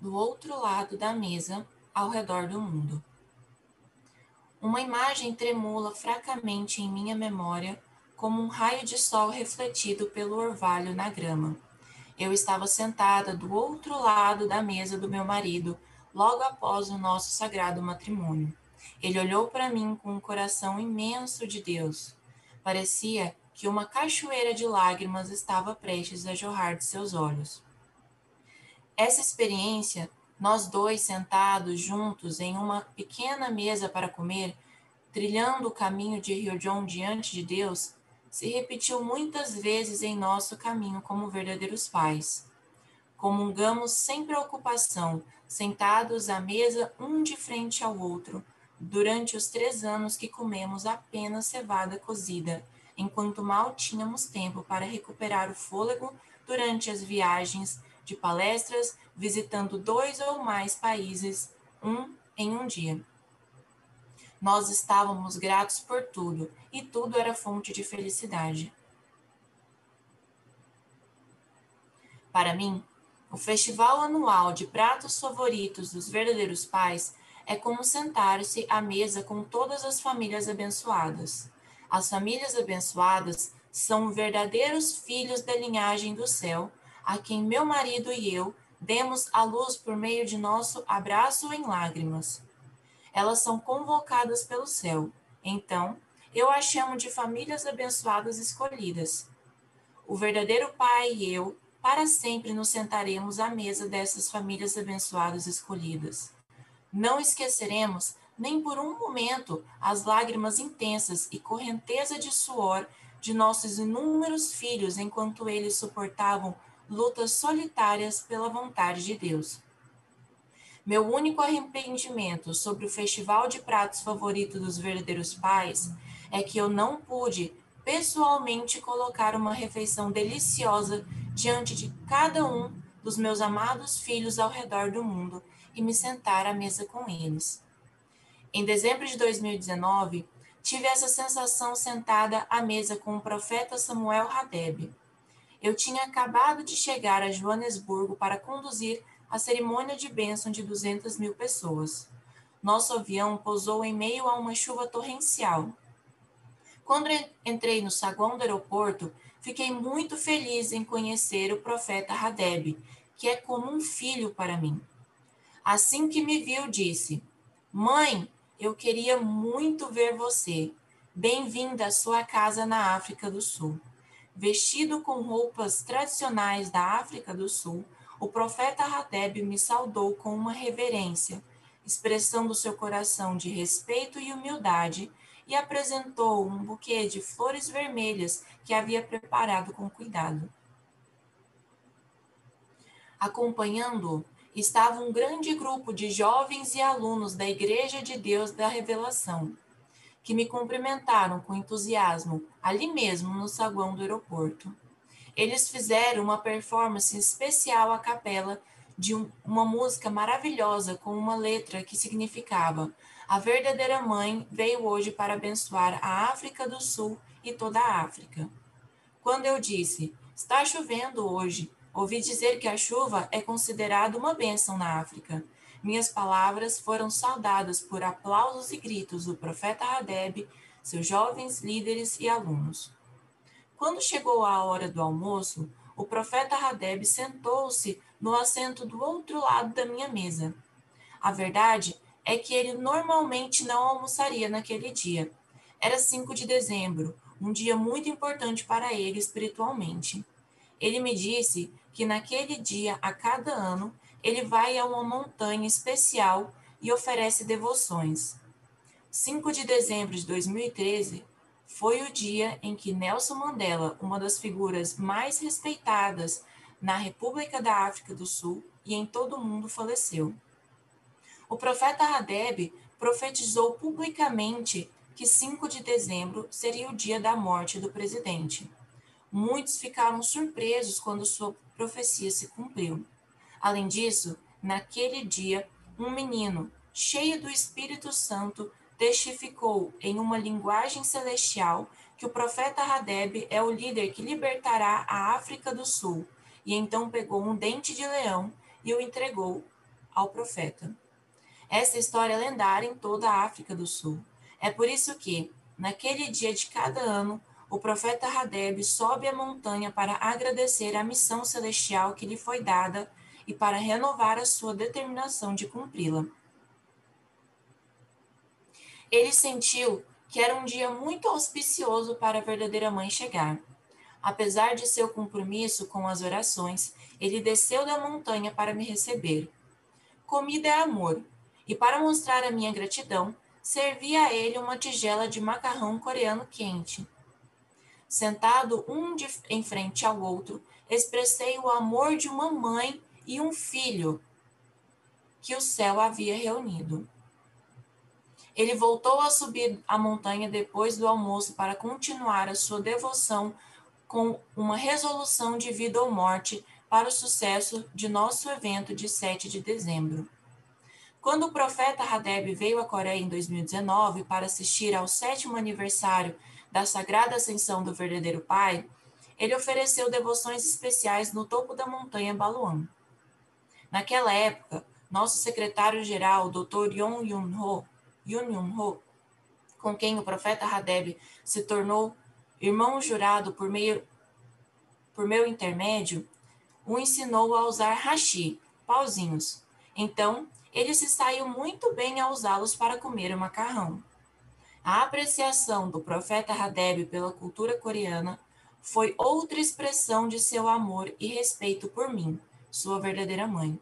do outro lado da mesa, ao redor do mundo. Uma imagem tremula fracamente em minha memória, como um raio de sol refletido pelo orvalho na grama. Eu estava sentada do outro lado da mesa do meu marido, logo após o nosso sagrado matrimônio. Ele olhou para mim com um coração imenso de Deus. Parecia que uma cachoeira de lágrimas estava prestes a jorrar de seus olhos. Essa experiência nós dois sentados juntos em uma pequena mesa para comer, trilhando o caminho de Rio John diante de Deus, se repetiu muitas vezes em nosso caminho como verdadeiros pais. Comungamos sem preocupação, sentados à mesa um de frente ao outro, durante os três anos que comemos apenas cevada cozida, enquanto mal tínhamos tempo para recuperar o fôlego durante as viagens de palestras, visitando dois ou mais países, um em um dia. Nós estávamos gratos por tudo, e tudo era fonte de felicidade. Para mim, o festival anual de pratos favoritos dos verdadeiros pais é como sentar-se à mesa com todas as famílias abençoadas. As famílias abençoadas são verdadeiros filhos da linhagem do céu a quem meu marido e eu demos a luz por meio de nosso abraço em lágrimas. Elas são convocadas pelo céu. Então, eu as chamo de famílias abençoadas escolhidas. O verdadeiro Pai e eu, para sempre, nos sentaremos à mesa dessas famílias abençoadas escolhidas. Não esqueceremos nem por um momento as lágrimas intensas e correnteza de suor de nossos inúmeros filhos enquanto eles suportavam lutas solitárias pela vontade de Deus. Meu único arrependimento sobre o festival de pratos favorito dos verdadeiros pais é que eu não pude pessoalmente colocar uma refeição deliciosa diante de cada um dos meus amados filhos ao redor do mundo e me sentar à mesa com eles. Em dezembro de 2019, tive essa sensação sentada à mesa com o profeta Samuel Hadeb. Eu tinha acabado de chegar a Joanesburgo para conduzir a cerimônia de bênção de 200 mil pessoas. Nosso avião pousou em meio a uma chuva torrencial. Quando entrei no saguão do aeroporto, fiquei muito feliz em conhecer o profeta Hadeb, que é como um filho para mim. Assim que me viu, disse: Mãe, eu queria muito ver você. Bem-vinda à sua casa na África do Sul. Vestido com roupas tradicionais da África do Sul, o profeta Hadeb me saudou com uma reverência, expressando seu coração de respeito e humildade, e apresentou um buquê de flores vermelhas que havia preparado com cuidado. Acompanhando-o estava um grande grupo de jovens e alunos da Igreja de Deus da Revelação que me cumprimentaram com entusiasmo ali mesmo no saguão do aeroporto. Eles fizeram uma performance especial à capela de um, uma música maravilhosa com uma letra que significava: A verdadeira mãe veio hoje para abençoar a África do Sul e toda a África. Quando eu disse: Está chovendo hoje, ouvi dizer que a chuva é considerada uma bênção na África minhas palavras foram saudadas por aplausos e gritos do profeta Hadeb, seus jovens líderes e alunos. Quando chegou a hora do almoço, o profeta Hadeb sentou-se no assento do outro lado da minha mesa. A verdade é que ele normalmente não almoçaria naquele dia. Era 5 de dezembro, um dia muito importante para ele espiritualmente. Ele me disse que naquele dia, a cada ano, ele vai a uma montanha especial e oferece devoções. 5 de dezembro de 2013 foi o dia em que Nelson Mandela, uma das figuras mais respeitadas na República da África do Sul e em todo o mundo, faleceu. O profeta Hadeb profetizou publicamente que 5 de dezembro seria o dia da morte do presidente. Muitos ficaram surpresos quando sua profecia se cumpriu. Além disso, naquele dia, um menino, cheio do Espírito Santo, testificou em uma linguagem celestial que o profeta Hadeb é o líder que libertará a África do Sul, e então pegou um dente de leão e o entregou ao profeta. Essa história é lendária em toda a África do Sul. É por isso que, naquele dia de cada ano, o profeta Hadeb sobe a montanha para agradecer a missão celestial que lhe foi dada e para renovar a sua determinação de cumpri-la. Ele sentiu que era um dia muito auspicioso para a verdadeira mãe chegar. Apesar de seu compromisso com as orações, ele desceu da montanha para me receber. Comida é amor, e para mostrar a minha gratidão, servi a ele uma tigela de macarrão coreano quente. Sentado um de, em frente ao outro, expressei o amor de uma mãe e um filho que o céu havia reunido. Ele voltou a subir a montanha depois do almoço para continuar a sua devoção com uma resolução de vida ou morte para o sucesso de nosso evento de 7 de dezembro. Quando o profeta Hadeb veio à Coreia em 2019 para assistir ao sétimo aniversário da Sagrada Ascensão do Verdadeiro Pai, ele ofereceu devoções especiais no topo da montanha Baluan. Naquela época, nosso secretário-geral, Dr. Yong Yun-ho, Yun Yun-ho, com quem o profeta Hadeb se tornou irmão jurado por meio por meu intermédio, o ensinou a usar hashi, pauzinhos. Então, ele se saiu muito bem a usá-los para comer o macarrão. A apreciação do profeta Hadeb pela cultura coreana foi outra expressão de seu amor e respeito por mim, sua verdadeira mãe.